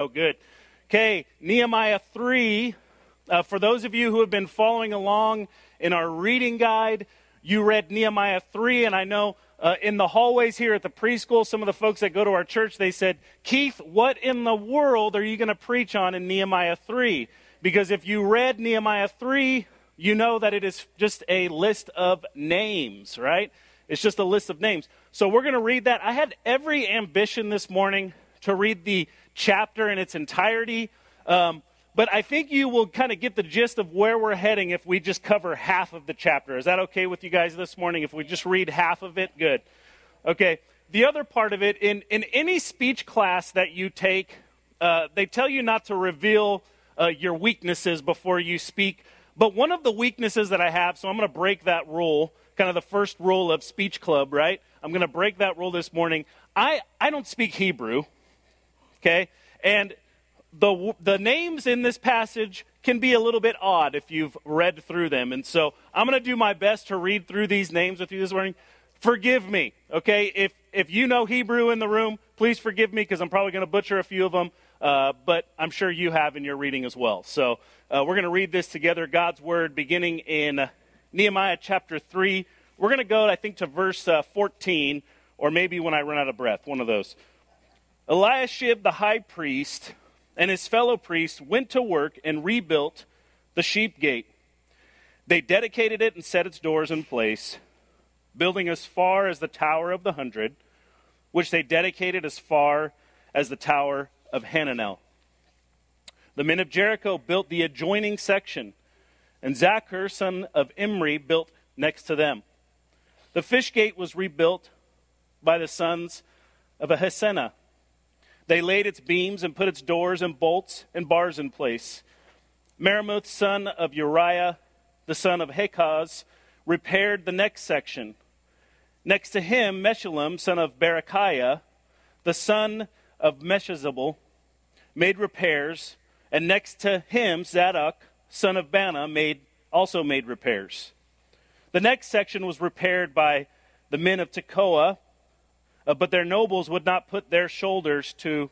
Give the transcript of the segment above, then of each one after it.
Oh, good. Okay, Nehemiah 3. Uh, for those of you who have been following along in our reading guide, you read Nehemiah 3, and I know uh, in the hallways here at the preschool, some of the folks that go to our church, they said, Keith, what in the world are you going to preach on in Nehemiah 3? Because if you read Nehemiah 3, you know that it is just a list of names, right? It's just a list of names. So we're going to read that. I had every ambition this morning to read the chapter in its entirety. Um, but I think you will kind of get the gist of where we're heading if we just cover half of the chapter. Is that okay with you guys this morning? If we just read half of it? Good. Okay. The other part of it, in, in any speech class that you take, uh, they tell you not to reveal uh, your weaknesses before you speak. But one of the weaknesses that I have, so I'm going to break that rule, kind of the first rule of Speech Club, right? I'm going to break that rule this morning. I, I don't speak Hebrew. Okay? And the, the names in this passage can be a little bit odd if you've read through them. And so I'm going to do my best to read through these names with you this morning. Forgive me, okay? If, if you know Hebrew in the room, please forgive me because I'm probably going to butcher a few of them. Uh, but I'm sure you have in your reading as well. So uh, we're going to read this together, God's Word, beginning in Nehemiah chapter 3. We're going to go, I think, to verse uh, 14, or maybe when I run out of breath, one of those. Eliashib the high priest and his fellow priests went to work and rebuilt the sheep gate. They dedicated it and set its doors in place, building as far as the Tower of the Hundred, which they dedicated as far as the Tower of Hananel. The men of Jericho built the adjoining section, and Zachar, son of Imri, built next to them. The fish gate was rebuilt by the sons of Ahisenah they laid its beams and put its doors and bolts and bars in place. Meremoth, son of Uriah, the son of Hakkoz, repaired the next section. Next to him, Meshullam, son of Berechiah, the son of Meshezabel, made repairs, and next to him, Zadok, son of Baana, made, also made repairs. The next section was repaired by the men of Tekoa, uh, but their nobles would not put their shoulders to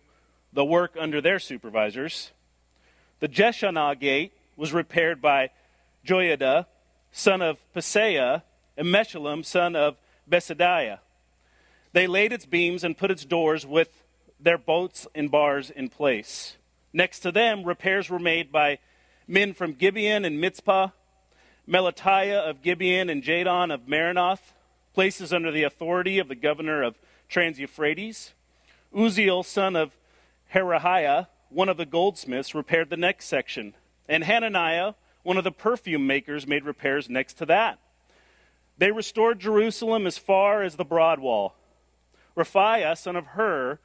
the work under their supervisors. The Jeshanah gate was repaired by Joiada, son of Paseah, and Meshullam, son of Besodeiah. They laid its beams and put its doors with their bolts and bars in place. Next to them, repairs were made by men from Gibeon and Mizpah, Melatiah of Gibeon and Jadon of Meronoth, places under the authority of the governor of Trans Euphrates. Uzziel, son of Harahiah, one of the goldsmiths, repaired the next section. And Hananiah, one of the perfume makers, made repairs next to that. They restored Jerusalem as far as the broad wall. Rephaiah, son of Hur,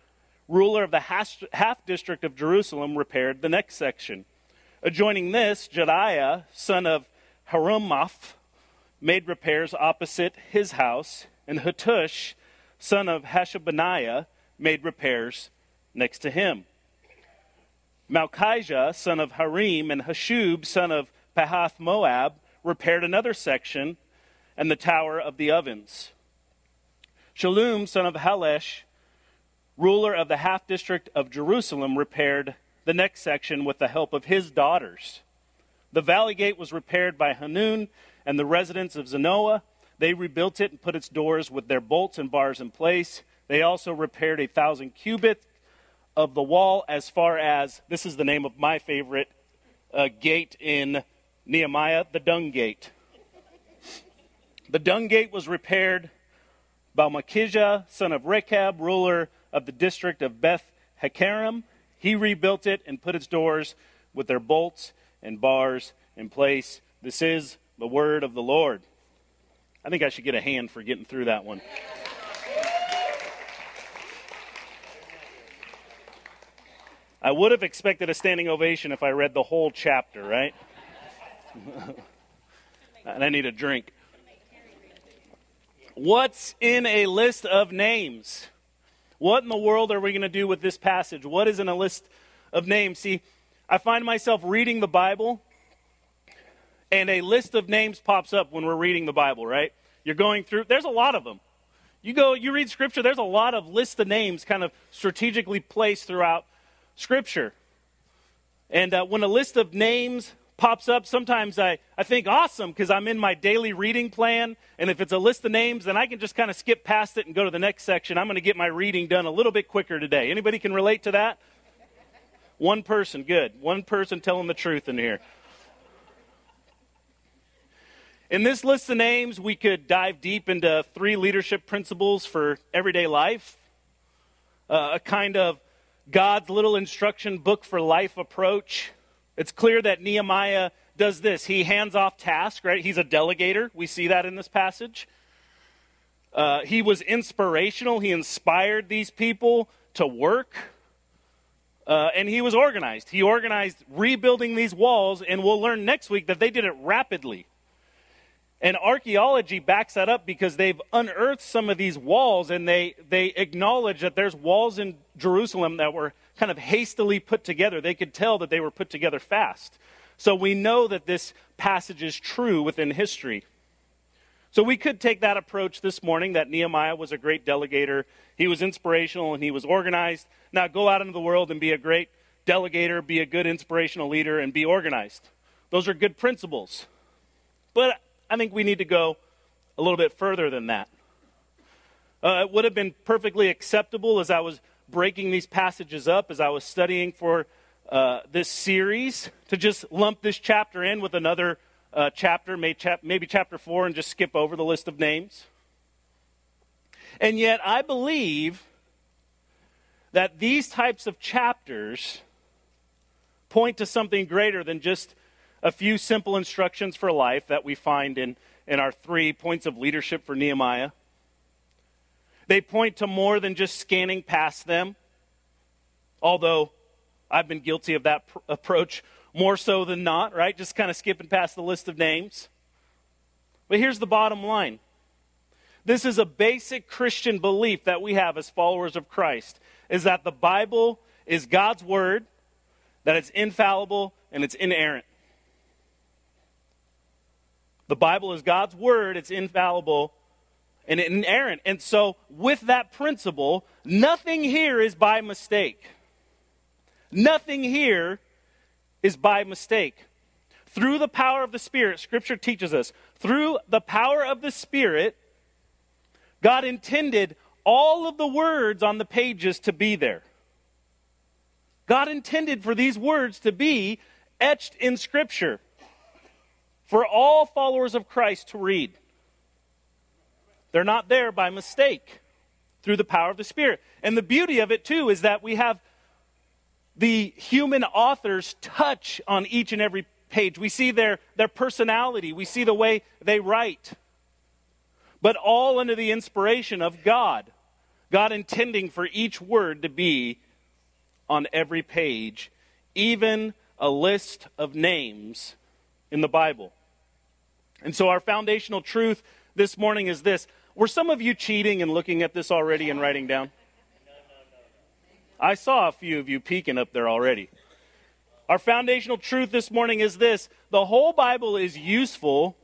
ruler of the half district of Jerusalem, repaired the next section. Adjoining this, Jedaiah, son of Harumaph, made repairs opposite his house, and Hattush, son of Hashabneiah, made repairs next to him. Malchijah, son of Harim, and Hashub, son of Pahath Moab, repaired another section and the tower of the ovens. Shallum, son of Halesh, ruler of the half district of Jerusalem, repaired the next section with the help of his daughters. The valley gate was repaired by Hanun and the residents of Zanoah, they rebuilt it and put its doors with their bolts and bars in place. They also repaired a thousand cubits of the wall as far as this is the name of my favorite uh, gate in Nehemiah, the dung gate. The dung gate was repaired by Malchijah, son of Rechab, ruler of the district of Beth Hakkerem. He rebuilt it and put its doors with their bolts and bars in place. This is the word of the Lord. I think I should get a hand for getting through that one. I would have expected a standing ovation if I read the whole chapter, right? and I need a drink. What's in a list of names? What in the world are we going to do with this passage? What is in a list of names? See, I find myself reading the Bible and a list of names pops up when we're reading the Bible, right? You're going through, there's a lot of them. You go, you read scripture, there's a lot of list of names kind of strategically placed throughout Scripture. And uh, when a list of names pops up, sometimes I, I think awesome because I'm in my daily reading plan. And if it's a list of names, then I can just kind of skip past it and go to the next section. I'm going to get my reading done a little bit quicker today. Anybody can relate to that? One person, good. One person telling the truth in here. In this list of names, we could dive deep into three leadership principles for everyday life, uh, a kind of God's little instruction book for life approach it's clear that Nehemiah does this. He hands off tasks, right? He's a delegator. We see that in this passage. Uh, he was inspirational. He inspired these people to work. Uh, and he was organized. He organized rebuilding these walls, and we'll learn next week that they did it rapidly. And archaeology backs that up because they've unearthed some of these walls and they, they acknowledge that there's walls in Jerusalem that were kind of hastily put together. They could tell that they were put together fast. So we know that this passage is true within history. So we could take that approach this morning that Nehemiah was a great delegator. He was inspirational and he was organized. Now go out into the world and be a great delegator, be a good inspirational leader, and be organized. Those are good principles. But I think we need to go a little bit further than that. Uh, it would have been perfectly acceptable as I was breaking these passages up, as I was studying for uh, this series, to just lump this chapter in with another uh, chapter, maybe chapter four, and just skip over the list of names. And yet, I believe that these types of chapters point to something greater than just a few simple instructions for life that we find in, in our three points of leadership for Nehemiah. They point to more than just scanning past them, although I've been guilty of that pr- approach more so than not, right? Just kind of skipping past the list of names. But here's the bottom line this is a basic Christian belief that we have as followers of Christ is that the Bible is God's word, that it's infallible and it's inerrant. The Bible is God's word, it's infallible and inerrant. And so, with that principle, nothing here is by mistake. Nothing here is by mistake. Through the power of the Spirit, Scripture teaches us, through the power of the Spirit, God intended all of the words on the pages to be there. God intended for these words to be etched in Scripture for all followers of Christ to read. They're not there by mistake through the power of the Spirit. And the beauty of it, too, is that we have the human author's touch on each and every page. We see their, their personality, we see the way they write. But all under the inspiration of God. God intending for each word to be on every page, even a list of names in the Bible. And so, our foundational truth this morning is this. Were some of you cheating and looking at this already and writing down? I saw a few of you peeking up there already. Our foundational truth this morning is this the whole Bible is useful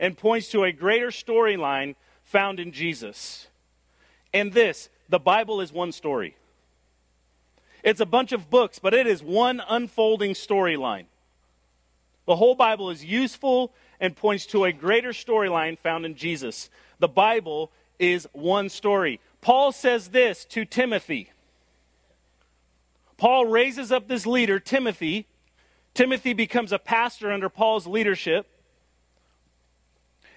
and points to a greater storyline found in Jesus. And this the Bible is one story. It's a bunch of books, but it is one unfolding storyline. The whole Bible is useful and points to a greater storyline found in Jesus. The Bible is one story. Paul says this to Timothy. Paul raises up this leader, Timothy. Timothy becomes a pastor under Paul's leadership.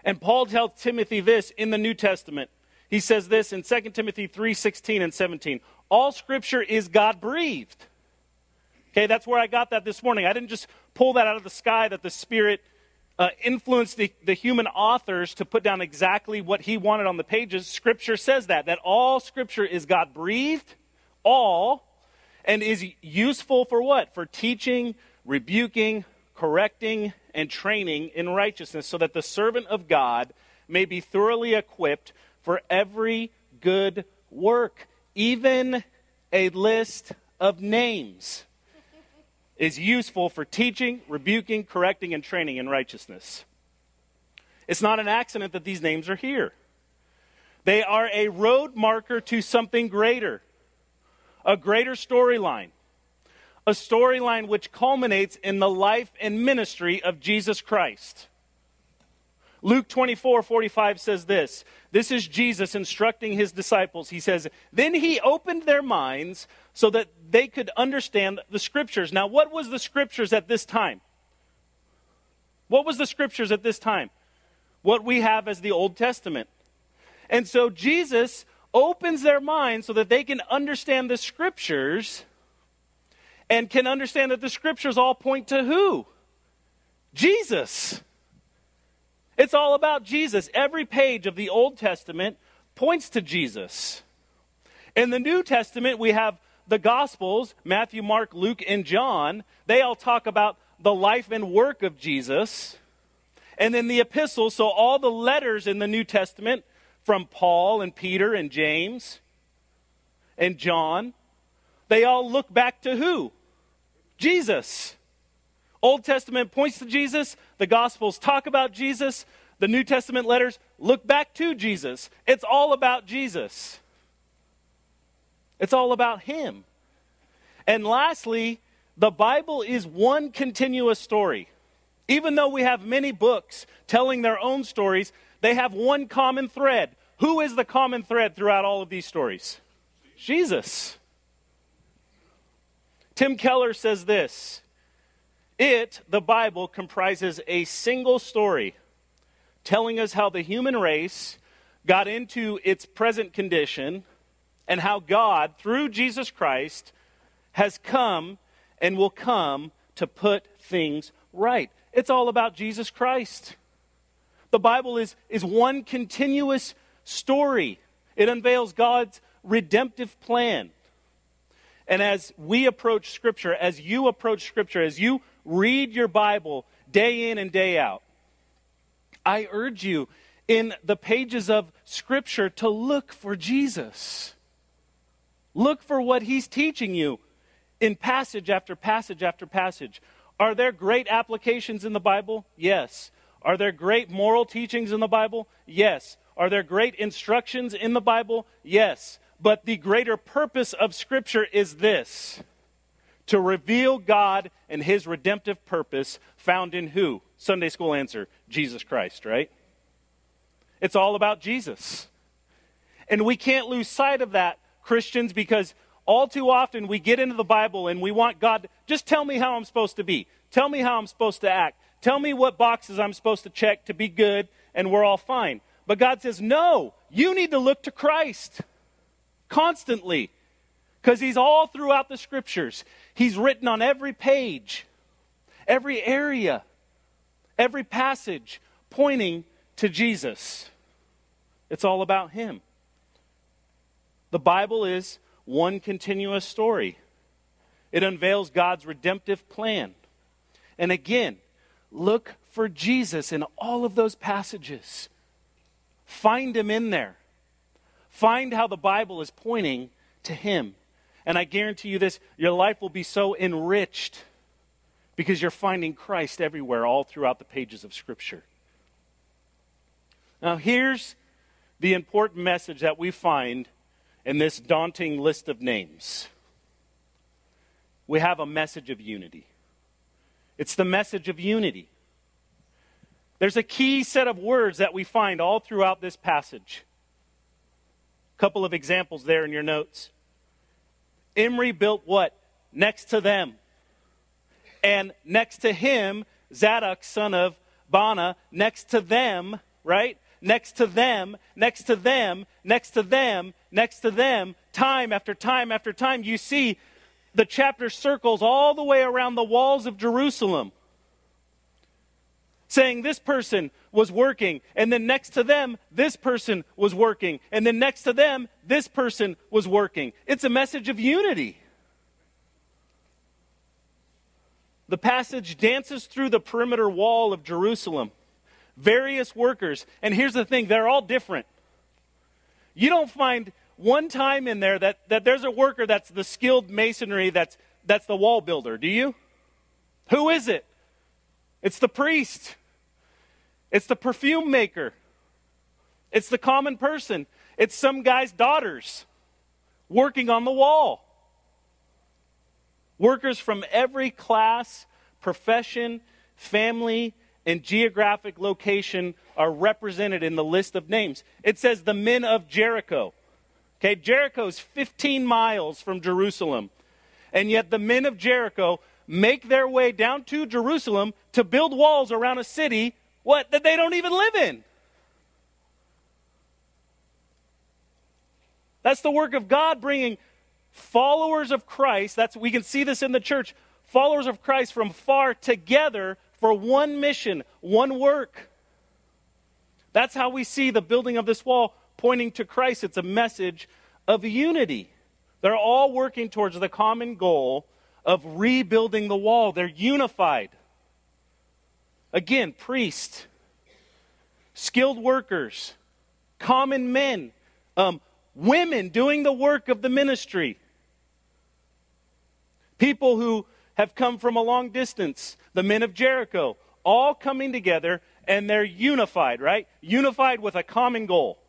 And Paul tells Timothy this in the New Testament. He says this in 2 Timothy 3:16 and 17. All scripture is God breathed. Okay, that's where I got that this morning. I didn't just pull that out of the sky that the Spirit uh, influenced the, the human authors to put down exactly what he wanted on the pages. Scripture says that, that all Scripture is God breathed, all, and is useful for what? For teaching, rebuking, correcting, and training in righteousness, so that the servant of God may be thoroughly equipped for every good work, even a list of names is useful for teaching, rebuking, correcting, and training in righteousness. It's not an accident that these names are here. They are a road marker to something greater, a greater storyline. a storyline which culminates in the life and ministry of Jesus Christ. Luke 24 45 says this. This is Jesus instructing his disciples. He says, Then he opened their minds so that they could understand the scriptures. Now, what was the scriptures at this time? What was the scriptures at this time? What we have as the Old Testament. And so Jesus opens their minds so that they can understand the scriptures and can understand that the scriptures all point to who? Jesus. It's all about Jesus. Every page of the Old Testament points to Jesus. In the New Testament, we have the Gospels Matthew, Mark, Luke, and John. They all talk about the life and work of Jesus. And then the epistles, so all the letters in the New Testament from Paul and Peter and James and John, they all look back to who? Jesus. Old Testament points to Jesus, the Gospels talk about Jesus, the New Testament letters look back to Jesus. It's all about Jesus. It's all about Him. And lastly, the Bible is one continuous story. Even though we have many books telling their own stories, they have one common thread. Who is the common thread throughout all of these stories? Jesus. Tim Keller says this it, the Bible, comprises a single story telling us how the human race got into its present condition and how God, through Jesus Christ, has come and will come to put things right. It's all about Jesus Christ. The Bible is, is one continuous story, it unveils God's redemptive plan. And as we approach Scripture, as you approach Scripture, as you read your Bible day in and day out. I urge you in the pages of Scripture to look for Jesus. Look for what he's teaching you in passage after passage after passage. Are there great applications in the Bible? Yes. Are there great moral teachings in the Bible? Yes. Are there great instructions in the Bible? Yes. But the greater purpose of Scripture is this to reveal God and his redemptive purpose found in who? Sunday school answer Jesus Christ, right? It's all about Jesus. And we can't lose sight of that, Christians, because all too often we get into the Bible and we want God, to, just tell me how I'm supposed to be. Tell me how I'm supposed to act. Tell me what boxes I'm supposed to check to be good, and we're all fine. But God says, no, you need to look to Christ constantly. Because he's all throughout the scriptures. He's written on every page, every area, every passage pointing to Jesus. It's all about him. The Bible is one continuous story. It unveils God's redemptive plan. And again, look for Jesus in all of those passages. Find him in there. Find how the Bible is pointing to him. And I guarantee you this your life will be so enriched because you're finding Christ everywhere, all throughout the pages of Scripture. Now, here's the important message that we find in this daunting list of names we have a message of unity. It's the message of unity. There's a key set of words that we find all throughout this passage. A couple of examples there in your notes. Imri built what? Next to them. And next to him, Zadok, son of Baana, next to them, right? Next to them, next to them, next to them, next to them, time after time after time. You see the chapter circles all the way around the walls of Jerusalem saying this person was working, and then next to them, this person was working, and then next to them, this person was working. It's a message of unity. The passage dances through the perimeter wall of Jerusalem. Various workers, and here's the thing they're all different. You don't find one time in there that, that there's a worker that's the skilled masonry that's, that's the wall builder, do you? Who is it? It's the priest. It's the perfume maker. It's the common person. It's some guy's daughters working on the wall. Workers from every class, profession, family, and geographic location are represented in the list of names. It says the men of Jericho. Okay, Jericho is 15 miles from Jerusalem. And yet the men of Jericho make their way down to Jerusalem to build walls around a city what that they don't even live in. That's the work of God bringing followers of Christ. That's we can see this in the church. Followers of Christ from far together for one mission, one work. That's how we see the building of this wall pointing to Christ. It's a message of unity. They're all working towards the common goal of rebuilding the wall. They're unified. Again, priests, skilled workers, common men, um, women doing the work of the ministry, people who have come from a long distance, the men of Jericho, all coming together and they're unified, right? Unified with a common goal.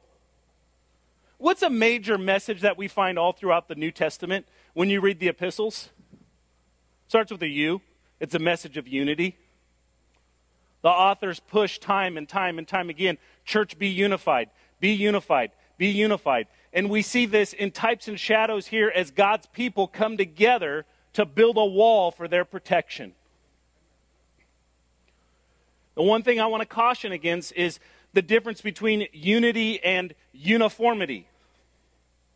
What's a major message that we find all throughout the New Testament when you read the epistles? Starts with a U. It's a message of unity. The authors push time and time and time again church be unified, be unified, be unified. And we see this in types and shadows here as God's people come together to build a wall for their protection. The one thing I want to caution against is the difference between unity and uniformity.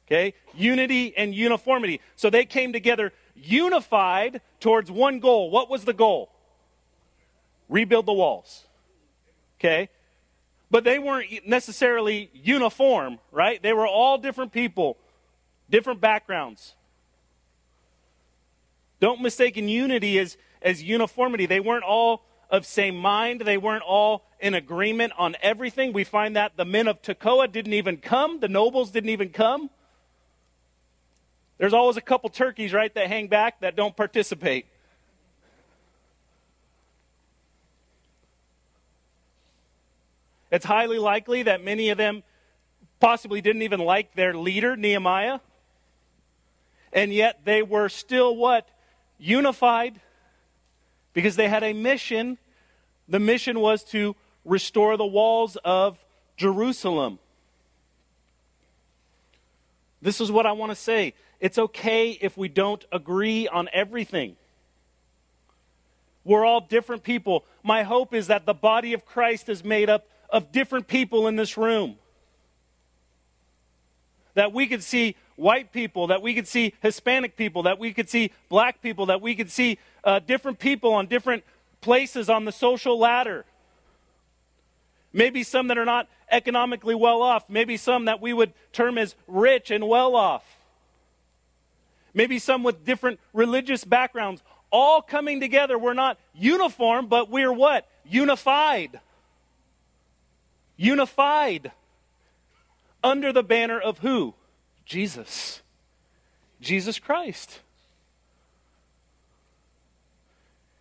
Okay? Unity and uniformity. So they came together unified towards one goal. What was the goal? Rebuild the walls. Okay? But they weren't necessarily uniform, right? They were all different people, different backgrounds. Don't mistake unity as, as uniformity. They weren't all of same mind. They weren't all in agreement on everything. We find that the men of Tekoa didn't even come. The nobles didn't even come. There's always a couple turkeys, right, that hang back that don't participate. It's highly likely that many of them possibly didn't even like their leader, Nehemiah. And yet they were still what? unified because they had a mission. The mission was to restore the walls of Jerusalem. This is what I want to say. It's okay if we don't agree on everything. We're all different people. My hope is that the body of Christ is made up of different people in this room. That we could see white people, that we could see Hispanic people, that we could see black people, that we could see uh, different people on different places on the social ladder. Maybe some that are not economically well off. Maybe some that we would term as rich and well off. Maybe some with different religious backgrounds. All coming together. We're not uniform, but we're what? Unified. Unified. Under the banner of who? Jesus. Jesus Christ.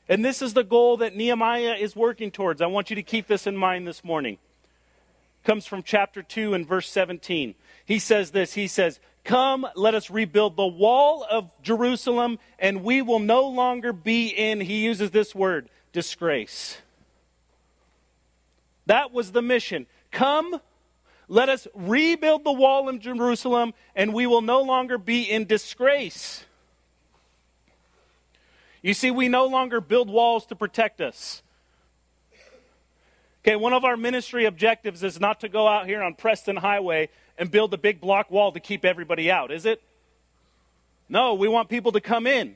And this is the goal that Nehemiah is working towards. I want you to keep this in mind this morning. Comes from chapter 2 and verse 17. He says this He says, Come, let us rebuild the wall of Jerusalem, and we will no longer be in, he uses this word, disgrace. That was the mission. Come, let us rebuild the wall in Jerusalem, and we will no longer be in disgrace. You see, we no longer build walls to protect us. Okay, one of our ministry objectives is not to go out here on Preston Highway and build a big block wall to keep everybody out, is it? No, we want people to come in.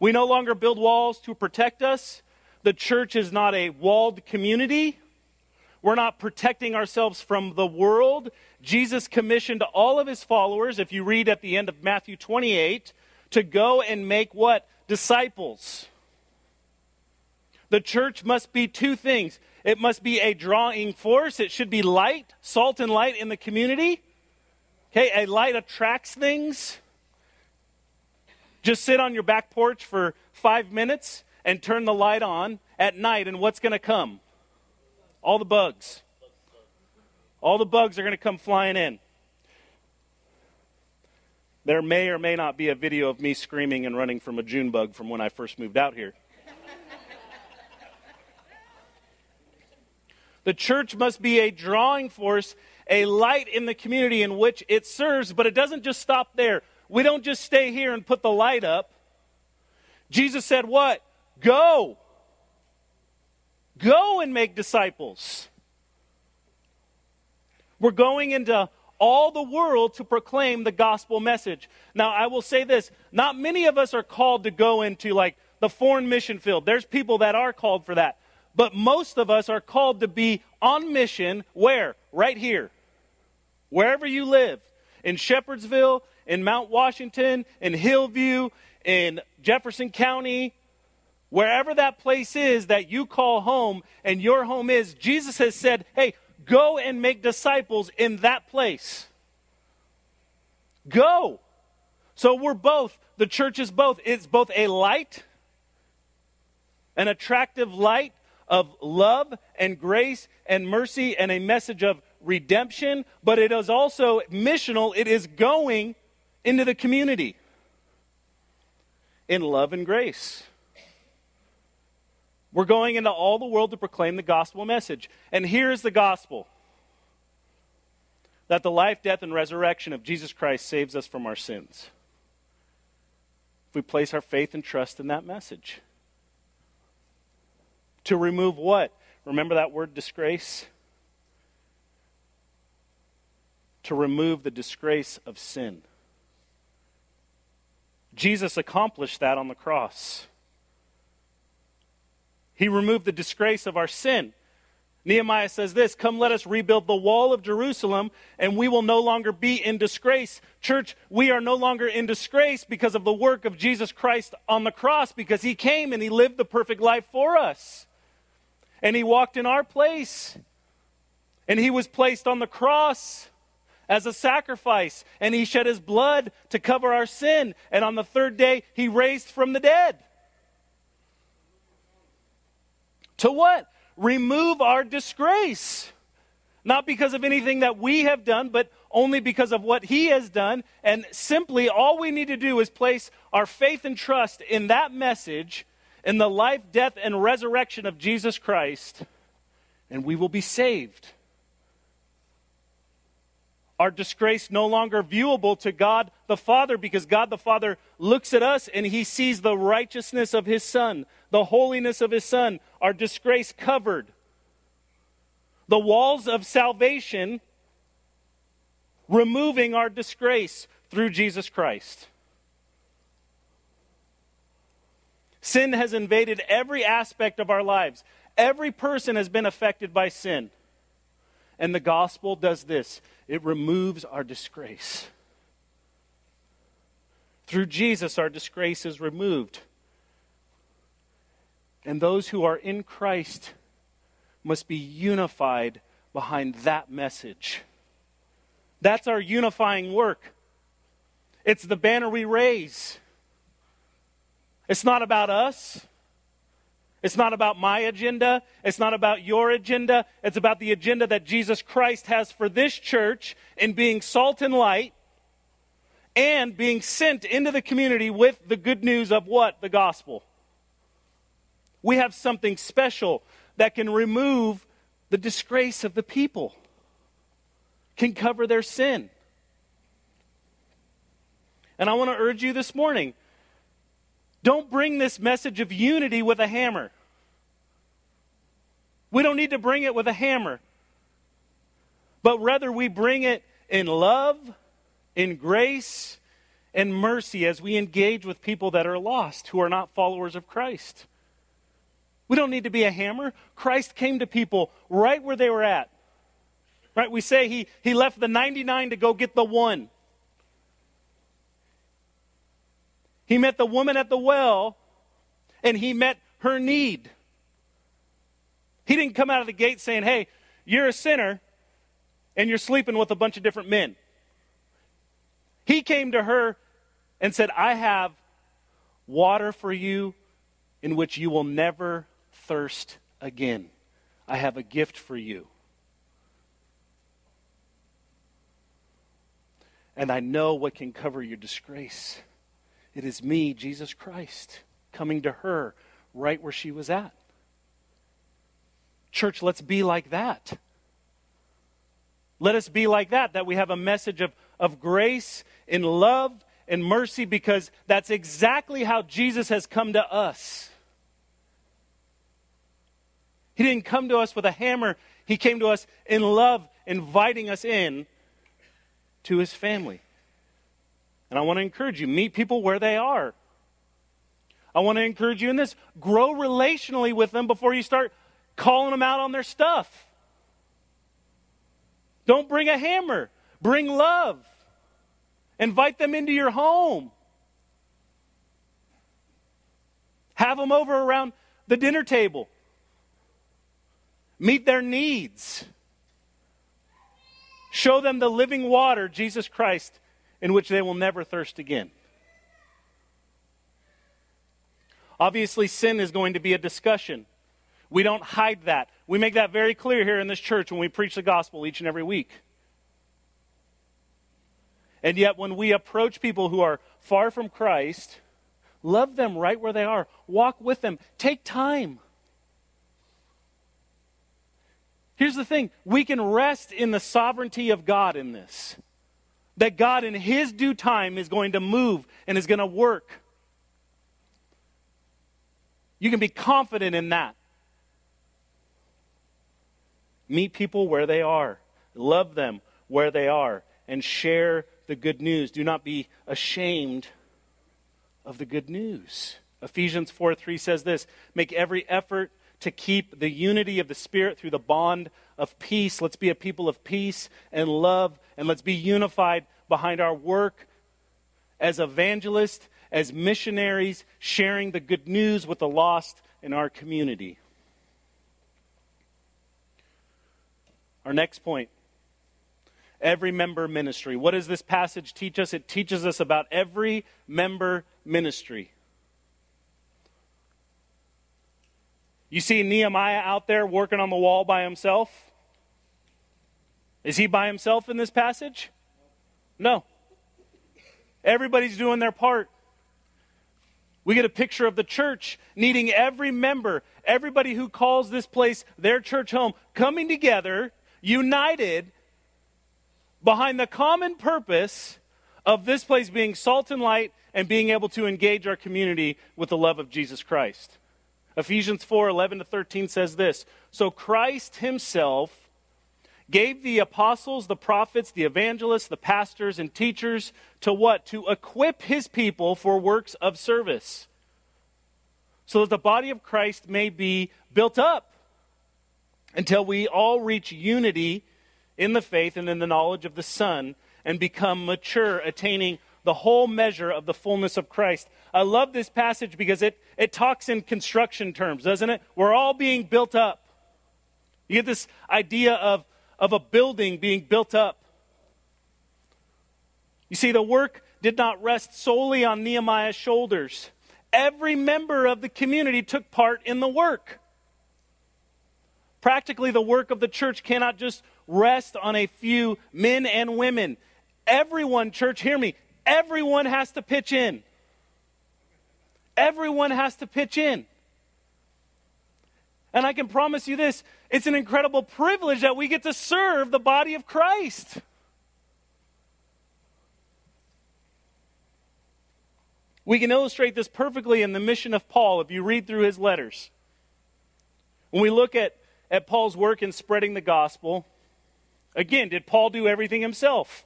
We no longer build walls to protect us. The church is not a walled community. We're not protecting ourselves from the world. Jesus commissioned all of his followers, if you read at the end of Matthew 28, to go and make what? Disciples. The church must be two things it must be a drawing force, it should be light, salt and light in the community. Okay, a light attracts things. Just sit on your back porch for five minutes and turn the light on at night, and what's going to come? All the bugs. All the bugs are going to come flying in. There may or may not be a video of me screaming and running from a June bug from when I first moved out here. The church must be a drawing force, a light in the community in which it serves, but it doesn't just stop there. We don't just stay here and put the light up. Jesus said, What? Go. Go and make disciples. We're going into all the world to proclaim the gospel message. Now, I will say this not many of us are called to go into like the foreign mission field. There's people that are called for that. But most of us are called to be on mission where? Right here. Wherever you live. In Shepherdsville, in Mount Washington, in Hillview, in Jefferson County, wherever that place is that you call home and your home is, Jesus has said, hey, Go and make disciples in that place. Go. So we're both, the church is both. It's both a light, an attractive light of love and grace and mercy and a message of redemption, but it is also missional. It is going into the community in love and grace. We're going into all the world to proclaim the gospel message. And here's the gospel that the life, death, and resurrection of Jesus Christ saves us from our sins. If we place our faith and trust in that message. To remove what? Remember that word disgrace? To remove the disgrace of sin. Jesus accomplished that on the cross. He removed the disgrace of our sin. Nehemiah says this Come, let us rebuild the wall of Jerusalem, and we will no longer be in disgrace. Church, we are no longer in disgrace because of the work of Jesus Christ on the cross, because he came and he lived the perfect life for us. And he walked in our place. And he was placed on the cross as a sacrifice, and he shed his blood to cover our sin. And on the third day, he raised from the dead. To what? Remove our disgrace. Not because of anything that we have done, but only because of what He has done. And simply, all we need to do is place our faith and trust in that message, in the life, death, and resurrection of Jesus Christ, and we will be saved our disgrace no longer viewable to God the Father because God the Father looks at us and he sees the righteousness of his Son, the holiness of his Son, our disgrace covered. The walls of salvation removing our disgrace through Jesus Christ. Sin has invaded every aspect of our lives. Every person has been affected by sin. And the gospel does this it removes our disgrace. Through Jesus, our disgrace is removed. And those who are in Christ must be unified behind that message. That's our unifying work. It's the banner we raise. It's not about us. It's not about my agenda. It's not about your agenda. It's about the agenda that Jesus Christ has for this church in being salt and light and being sent into the community with the good news of what? The gospel. We have something special that can remove the disgrace of the people, can cover their sin. And I want to urge you this morning don't bring this message of unity with a hammer. We don't need to bring it with a hammer, but rather we bring it in love, in grace, and mercy as we engage with people that are lost, who are not followers of Christ. We don't need to be a hammer. Christ came to people right where they were at. Right? We say he, he left the 99 to go get the one. He met the woman at the well, and he met her need. He didn't come out of the gate saying, hey, you're a sinner and you're sleeping with a bunch of different men. He came to her and said, I have water for you in which you will never thirst again. I have a gift for you. And I know what can cover your disgrace. It is me, Jesus Christ, coming to her right where she was at. Church, let's be like that. Let us be like that, that we have a message of, of grace and love and mercy because that's exactly how Jesus has come to us. He didn't come to us with a hammer, He came to us in love, inviting us in to His family. And I want to encourage you meet people where they are. I want to encourage you in this grow relationally with them before you start calling them out on their stuff. Don't bring a hammer, bring love. Invite them into your home. Have them over around the dinner table. Meet their needs. Show them the living water, Jesus Christ, in which they will never thirst again. Obviously, sin is going to be a discussion. We don't hide that. We make that very clear here in this church when we preach the gospel each and every week. And yet, when we approach people who are far from Christ, love them right where they are, walk with them, take time. Here's the thing we can rest in the sovereignty of God in this. That God, in His due time, is going to move and is going to work. You can be confident in that. Meet people where they are, love them where they are, and share the good news. Do not be ashamed of the good news. Ephesians 4 3 says this Make every effort to keep the unity of the Spirit through the bond of peace. Let's be a people of peace and love, and let's be unified behind our work as evangelists, as missionaries, sharing the good news with the lost in our community. Our next point every member ministry. What does this passage teach us? It teaches us about every member ministry. You see Nehemiah out there working on the wall by himself? Is he by himself in this passage? No. Everybody's doing their part. We get a picture of the church needing every member, everybody who calls this place their church home, coming together united behind the common purpose of this place being salt and light and being able to engage our community with the love of Jesus Christ. Ephesians 4 11 to 13 says this So Christ himself gave the apostles, the prophets, the evangelists, the pastors, and teachers to what? To equip his people for works of service, so that the body of Christ may be built up until we all reach unity in the faith and in the knowledge of the Son and become mature, attaining the whole measure of the fullness of Christ. I love this passage because it, it talks in construction terms, doesn't it? We're all being built up. You get this idea of, of a building being built up. You see, the work did not rest solely on Nehemiah's shoulders. Every member of the community took part in the work. Practically, the work of the church cannot just rest on a few men and women. Everyone, church, hear me, everyone has to pitch in. Everyone has to pitch in. And I can promise you this it's an incredible privilege that we get to serve the body of Christ. We can illustrate this perfectly in the mission of Paul if you read through his letters. When we look at at Paul's work in spreading the gospel, again, did Paul do everything himself?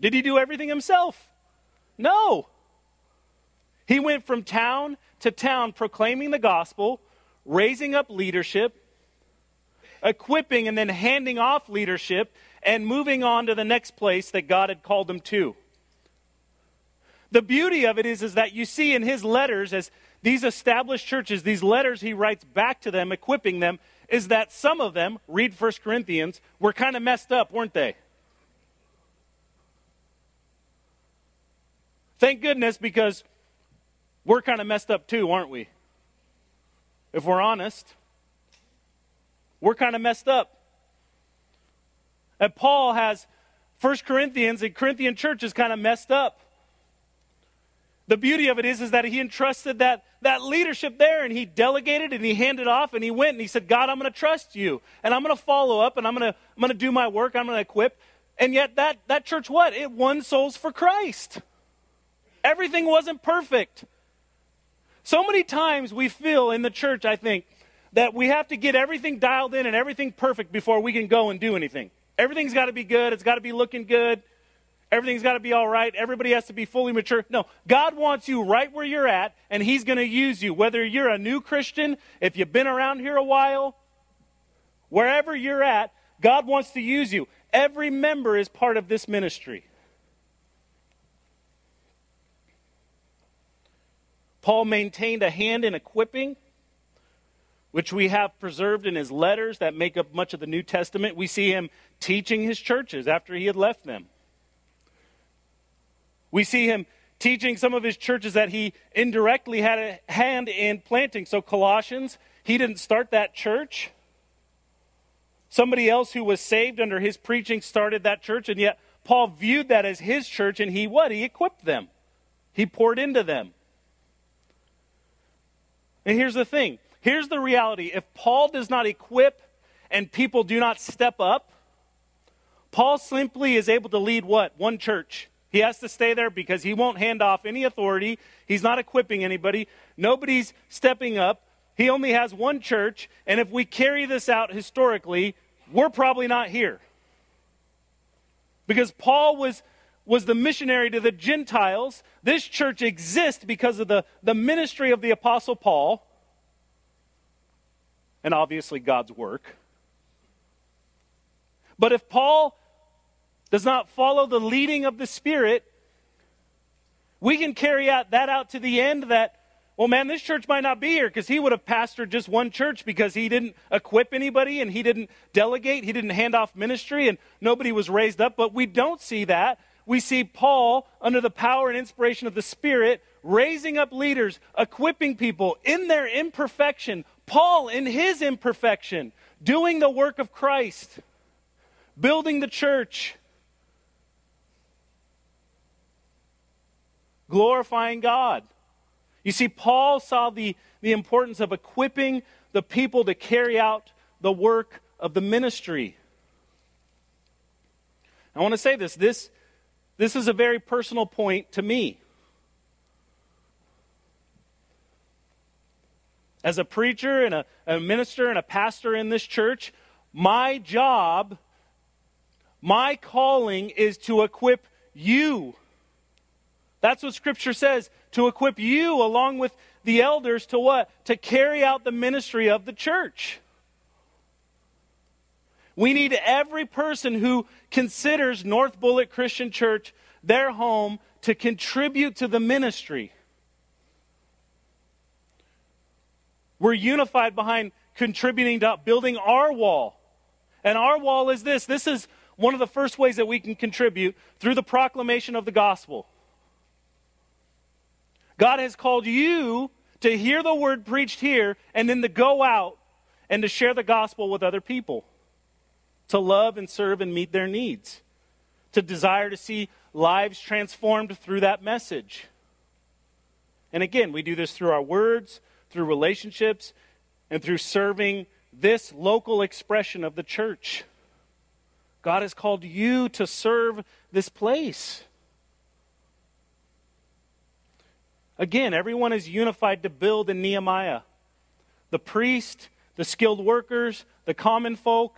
Did he do everything himself? No. He went from town to town proclaiming the gospel, raising up leadership, equipping and then handing off leadership, and moving on to the next place that God had called him to. The beauty of it is, is that you see in his letters, as these established churches, these letters he writes back to them, equipping them, is that some of them, read 1 Corinthians, were kind of messed up, weren't they? Thank goodness because we're kind of messed up too, aren't we? If we're honest, we're kind of messed up. And Paul has First Corinthians, the Corinthian church is kind of messed up. The beauty of it is, is that he entrusted that, that leadership there and he delegated and he handed off and he went and he said, God, I'm going to trust you and I'm going to follow up and I'm going to, I'm going to do my work. I'm going to equip. And yet that, that church, what? It won souls for Christ. Everything wasn't perfect. So many times we feel in the church, I think, that we have to get everything dialed in and everything perfect before we can go and do anything. Everything's got to be good. It's got to be looking good. Everything's got to be all right. Everybody has to be fully mature. No, God wants you right where you're at, and He's going to use you. Whether you're a new Christian, if you've been around here a while, wherever you're at, God wants to use you. Every member is part of this ministry. Paul maintained a hand in equipping which we have preserved in his letters that make up much of the New Testament. We see him teaching his churches after he had left them. We see him teaching some of his churches that he indirectly had a hand in planting. So, Colossians, he didn't start that church. Somebody else who was saved under his preaching started that church, and yet Paul viewed that as his church, and he what? He equipped them, he poured into them. And here's the thing Here's the reality if Paul does not equip and people do not step up, Paul simply is able to lead what? One church. He has to stay there because he won't hand off any authority. He's not equipping anybody. Nobody's stepping up. He only has one church. And if we carry this out historically, we're probably not here. Because Paul was, was the missionary to the Gentiles. This church exists because of the, the ministry of the Apostle Paul and obviously God's work. But if Paul does not follow the leading of the Spirit, we can carry out that out to the end that, well, man, this church might not be here because he would have pastored just one church because he didn't equip anybody and he didn't delegate, he didn't hand off ministry, and nobody was raised up. But we don't see that. We see Paul, under the power and inspiration of the Spirit, raising up leaders, equipping people in their imperfection, Paul, in his imperfection, doing the work of Christ, building the church, glorifying God. You see, Paul saw the, the importance of equipping the people to carry out the work of the ministry. I want to say this this, this is a very personal point to me. as a preacher and a, a minister and a pastor in this church, my job, my calling is to equip you. That's what Scripture says to equip you along with the elders to what? To carry out the ministry of the church. We need every person who considers North Bullitt Christian Church their home to contribute to the ministry. We're unified behind contributing to building our wall. And our wall is this this is one of the first ways that we can contribute through the proclamation of the gospel. God has called you to hear the word preached here and then to go out and to share the gospel with other people, to love and serve and meet their needs, to desire to see lives transformed through that message. And again, we do this through our words, through relationships, and through serving this local expression of the church. God has called you to serve this place. Again, everyone is unified to build in Nehemiah. The priest, the skilled workers, the common folk,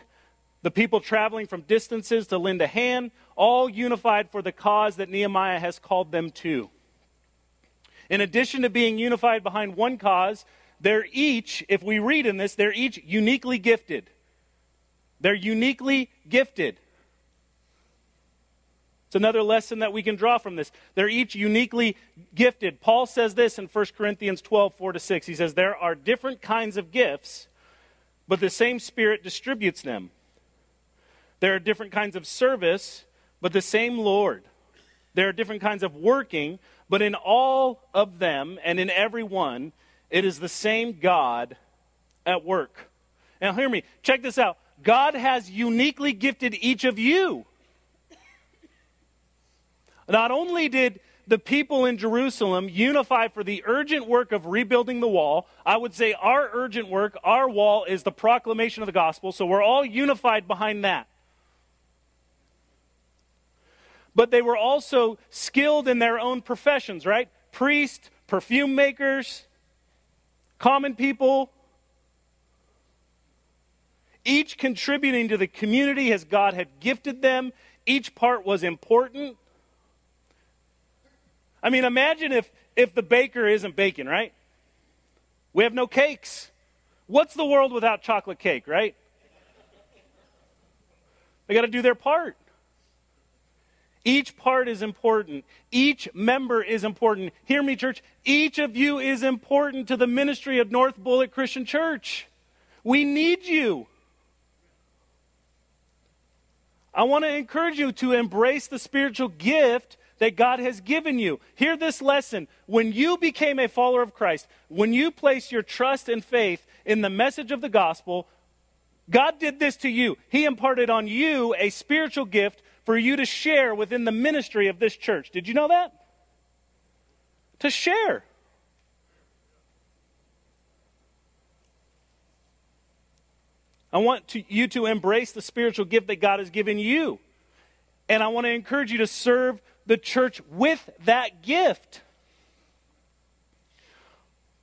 the people traveling from distances to lend a hand, all unified for the cause that Nehemiah has called them to. In addition to being unified behind one cause, they're each, if we read in this, they're each uniquely gifted. They're uniquely gifted. It's another lesson that we can draw from this. They're each uniquely gifted. Paul says this in 1 Corinthians 12, 4 to 6. He says, There are different kinds of gifts, but the same Spirit distributes them. There are different kinds of service, but the same Lord. There are different kinds of working, but in all of them and in every one, it is the same God at work. Now, hear me. Check this out. God has uniquely gifted each of you. Not only did the people in Jerusalem unify for the urgent work of rebuilding the wall, I would say our urgent work, our wall, is the proclamation of the gospel, so we're all unified behind that. But they were also skilled in their own professions, right? Priests, perfume makers, common people, each contributing to the community as God had gifted them. Each part was important. I mean, imagine if, if the baker isn't baking, right? We have no cakes. What's the world without chocolate cake, right? They got to do their part. Each part is important. Each member is important. Hear me, church. Each of you is important to the ministry of North Bullitt Christian Church. We need you. I want to encourage you to embrace the spiritual gift that God has given you. Hear this lesson. When you became a follower of Christ, when you placed your trust and faith in the message of the gospel, God did this to you. He imparted on you a spiritual gift for you to share within the ministry of this church. Did you know that? To share. I want to, you to embrace the spiritual gift that God has given you. And I want to encourage you to serve the church with that gift.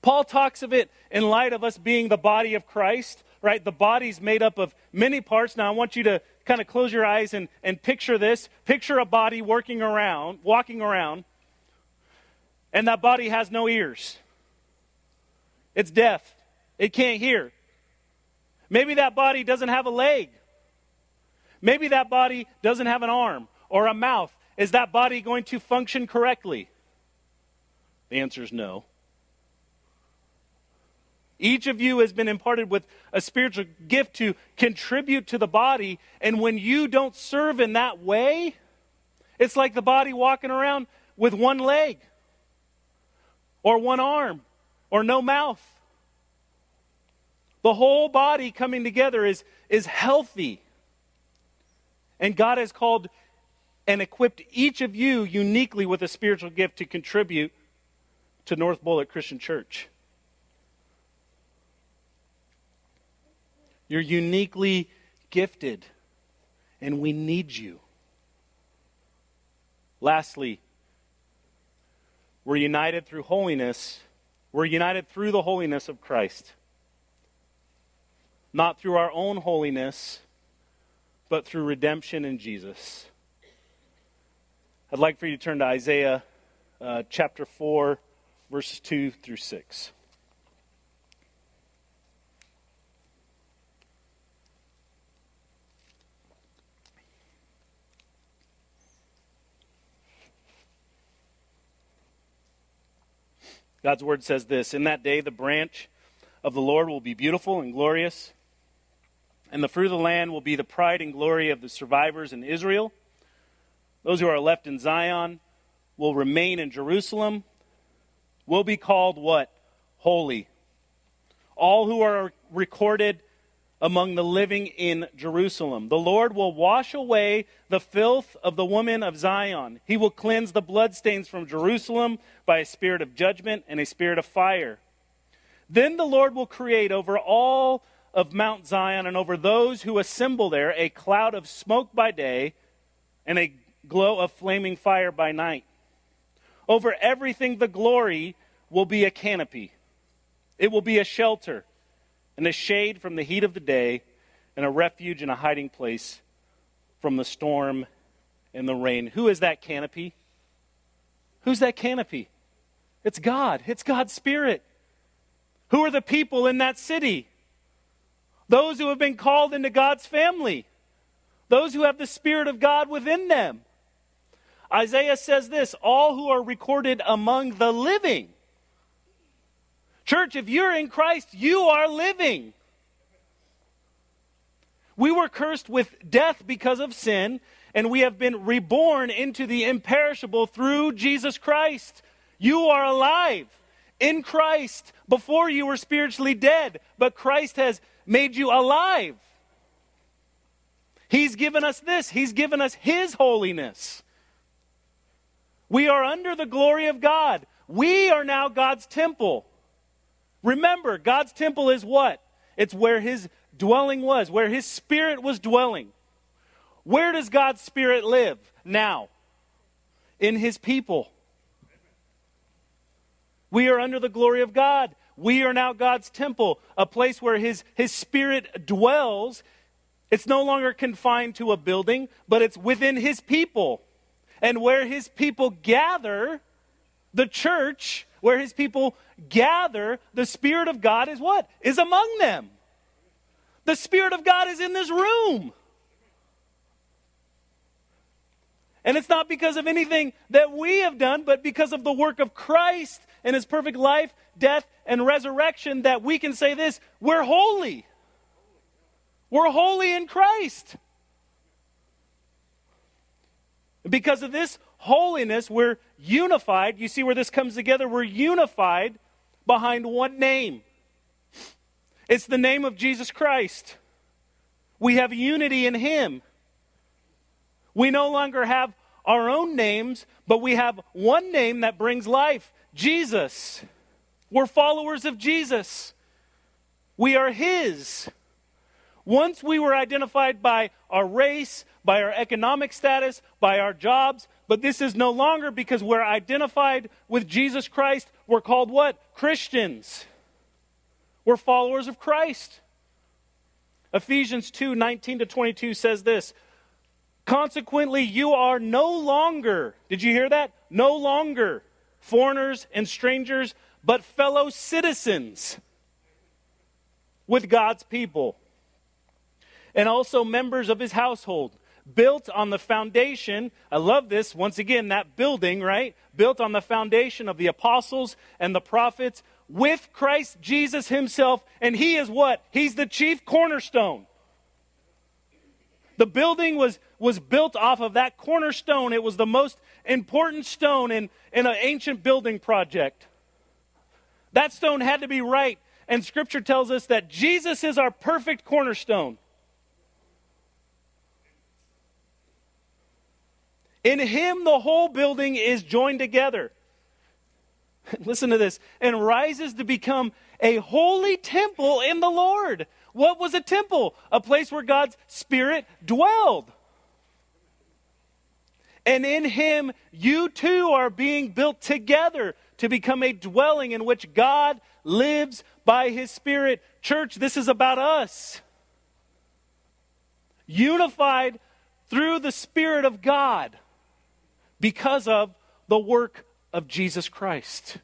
Paul talks of it in light of us being the body of Christ, right? The body's made up of many parts. Now, I want you to kind of close your eyes and, and picture this. Picture a body working around, walking around, and that body has no ears. It's deaf. It can't hear. Maybe that body doesn't have a leg. Maybe that body doesn't have an arm or a mouth. Is that body going to function correctly? The answer is no. Each of you has been imparted with a spiritual gift to contribute to the body, and when you don't serve in that way, it's like the body walking around with one leg, or one arm, or no mouth. The whole body coming together is, is healthy. And God has called and equipped each of you uniquely with a spiritual gift to contribute to North Bullitt Christian Church. You're uniquely gifted, and we need you. Lastly, we're united through holiness. We're united through the holiness of Christ not through our own holiness, but through redemption in Jesus. I'd like for you to turn to Isaiah uh, chapter 4, verses 2 through 6. God's word says this In that day, the branch of the Lord will be beautiful and glorious and the fruit of the land will be the pride and glory of the survivors in Israel. Those who are left in Zion will remain in Jerusalem, will be called what? Holy. All who are recorded among the living in Jerusalem. The Lord will wash away the filth of the woman of Zion. He will cleanse the bloodstains from Jerusalem by a spirit of judgment and a spirit of fire. Then the Lord will create over all of Mount Zion and over those who assemble there a cloud of smoke by day and a glow of flaming fire by night. Over everything, the glory will be a canopy, it will be a shelter and a shade from the heat of the day, and a refuge and a hiding place from the storm and the rain. Who is that canopy? Who's that canopy? It's God. It's God's Spirit. Who are the people in that city? Those who have been called into God's family, those who have the Spirit of God within them. Isaiah says this all who are recorded among the living. Church, if you're in Christ, you are living. We were cursed with death because of sin, and we have been reborn into the imperishable through Jesus Christ. You are alive in Christ. Before you were spiritually dead, but Christ has made you alive. He's given us this, He's given us His holiness. We are under the glory of God. We are now God's temple. Remember, God's temple is what? It's where his dwelling was, where his spirit was dwelling. Where does God's spirit live now? In his people. We are under the glory of God. We are now God's temple, a place where his, his spirit dwells. It's no longer confined to a building, but it's within his people. And where his people gather, the church, where his people gather, the Spirit of God is what? Is among them. The Spirit of God is in this room. And it's not because of anything that we have done, but because of the work of Christ and his perfect life, death, and resurrection that we can say this we're holy. We're holy in Christ. Because of this holiness, we're unified. You see where this comes together? We're unified behind one name. It's the name of Jesus Christ. We have unity in Him. We no longer have our own names, but we have one name that brings life Jesus. We're followers of Jesus. We are His. Once we were identified by our race, by our economic status, by our jobs, but this is no longer because we're identified with Jesus Christ. We're called what? Christians. We're followers of Christ. Ephesians 2 19 to 22 says this Consequently, you are no longer, did you hear that? No longer foreigners and strangers, but fellow citizens with God's people and also members of his household, built on the foundation. I love this. Once again, that building, right? Built on the foundation of the apostles and the prophets with Christ Jesus himself. And he is what? He's the chief cornerstone. The building was, was built off of that cornerstone. It was the most important stone in, in an ancient building project. That stone had to be right. And scripture tells us that Jesus is our perfect cornerstone. In him, the whole building is joined together. Listen to this and rises to become a holy temple in the Lord. What was a temple? A place where God's Spirit dwelled. And in him, you too are being built together to become a dwelling in which God lives by his Spirit. Church, this is about us. Unified through the Spirit of God because of the work of Jesus Christ.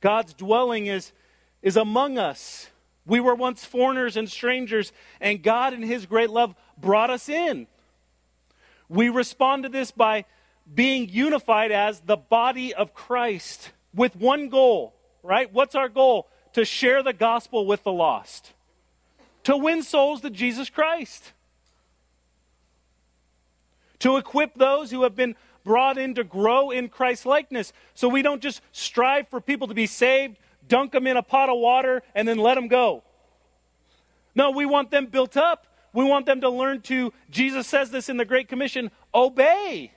God's dwelling is, is among us. We were once foreigners and strangers, and God, in His great love, brought us in. We respond to this by being unified as the body of Christ with one goal, right? What's our goal? To share the gospel with the lost, to win souls to Jesus Christ to equip those who have been brought in to grow in Christ's likeness. So we don't just strive for people to be saved, dunk them in a pot of water, and then let them go. No, we want them built up. We want them to learn to, Jesus says this in the Great Commission, obey.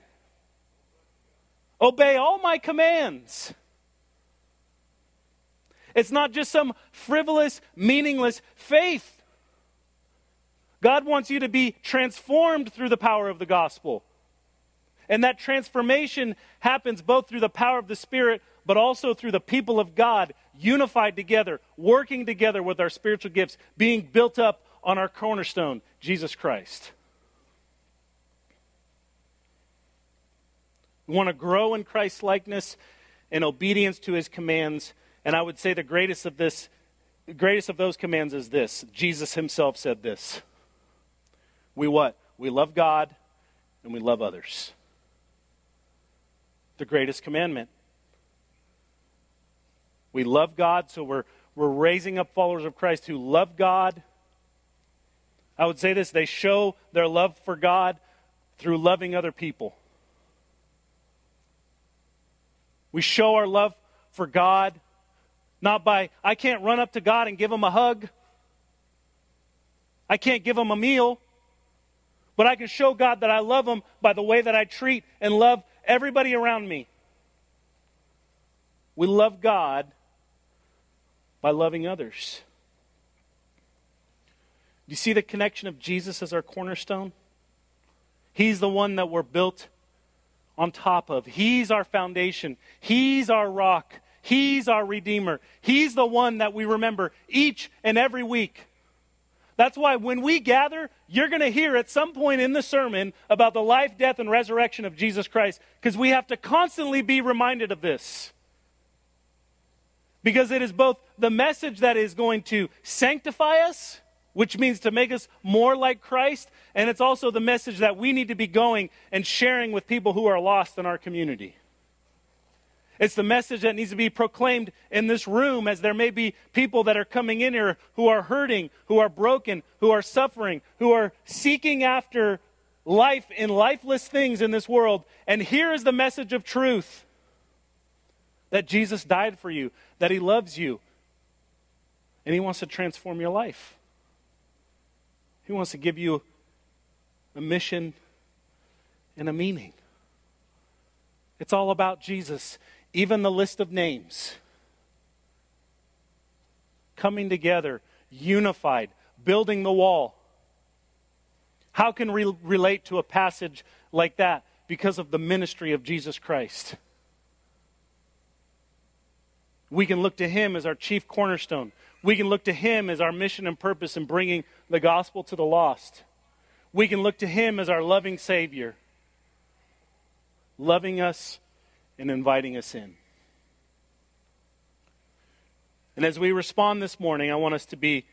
Obey all my commands. It's not just some frivolous, meaningless faith. God wants you to be transformed through the power of the gospel. And that transformation happens both through the power of the Spirit, but also through the people of God unified together, working together with our spiritual gifts, being built up on our cornerstone, Jesus Christ. We want to grow in Christ's likeness and obedience to his commands. And I would say the greatest of this, greatest of those commands is this. Jesus himself said this. We what? We love God and we love others. The greatest commandment. We love God, so we're, we're raising up followers of Christ who love God. I would say this they show their love for God through loving other people. We show our love for God not by, I can't run up to God and give him a hug. I can't give him a meal. But I can show God that I love him by the way that I treat and love everybody around me. We love God by loving others. Do you see the connection of Jesus as our cornerstone? He's the one that we're built on top of. He's our foundation. He's our rock. He's our Redeemer. He's the one that we remember each and every week. That's why when we gather, you're going to hear at some point in the sermon about the life, death, and resurrection of Jesus Christ because we have to constantly be reminded of this. Because it is both the message that is going to sanctify us, which means to make us more like Christ, and it's also the message that we need to be going and sharing with people who are lost in our community. It's the message that needs to be proclaimed in this room as there may be people that are coming in here who are hurting, who are broken, who are suffering, who are seeking after life in lifeless things in this world. And here is the message of truth that Jesus died for you, that he loves you, and he wants to transform your life. He wants to give you a mission and a meaning. It's all about Jesus even the list of names. Coming together, unified, building the wall. How can we relate to a passage like that? Because of the ministry of Jesus Christ. We can look to Him as our chief cornerstone. We can look to Him as our mission and purpose in bringing the gospel to the lost. We can look to Him as our loving Savior, loving us and inviting us in. And as we respond this morning, I want us to be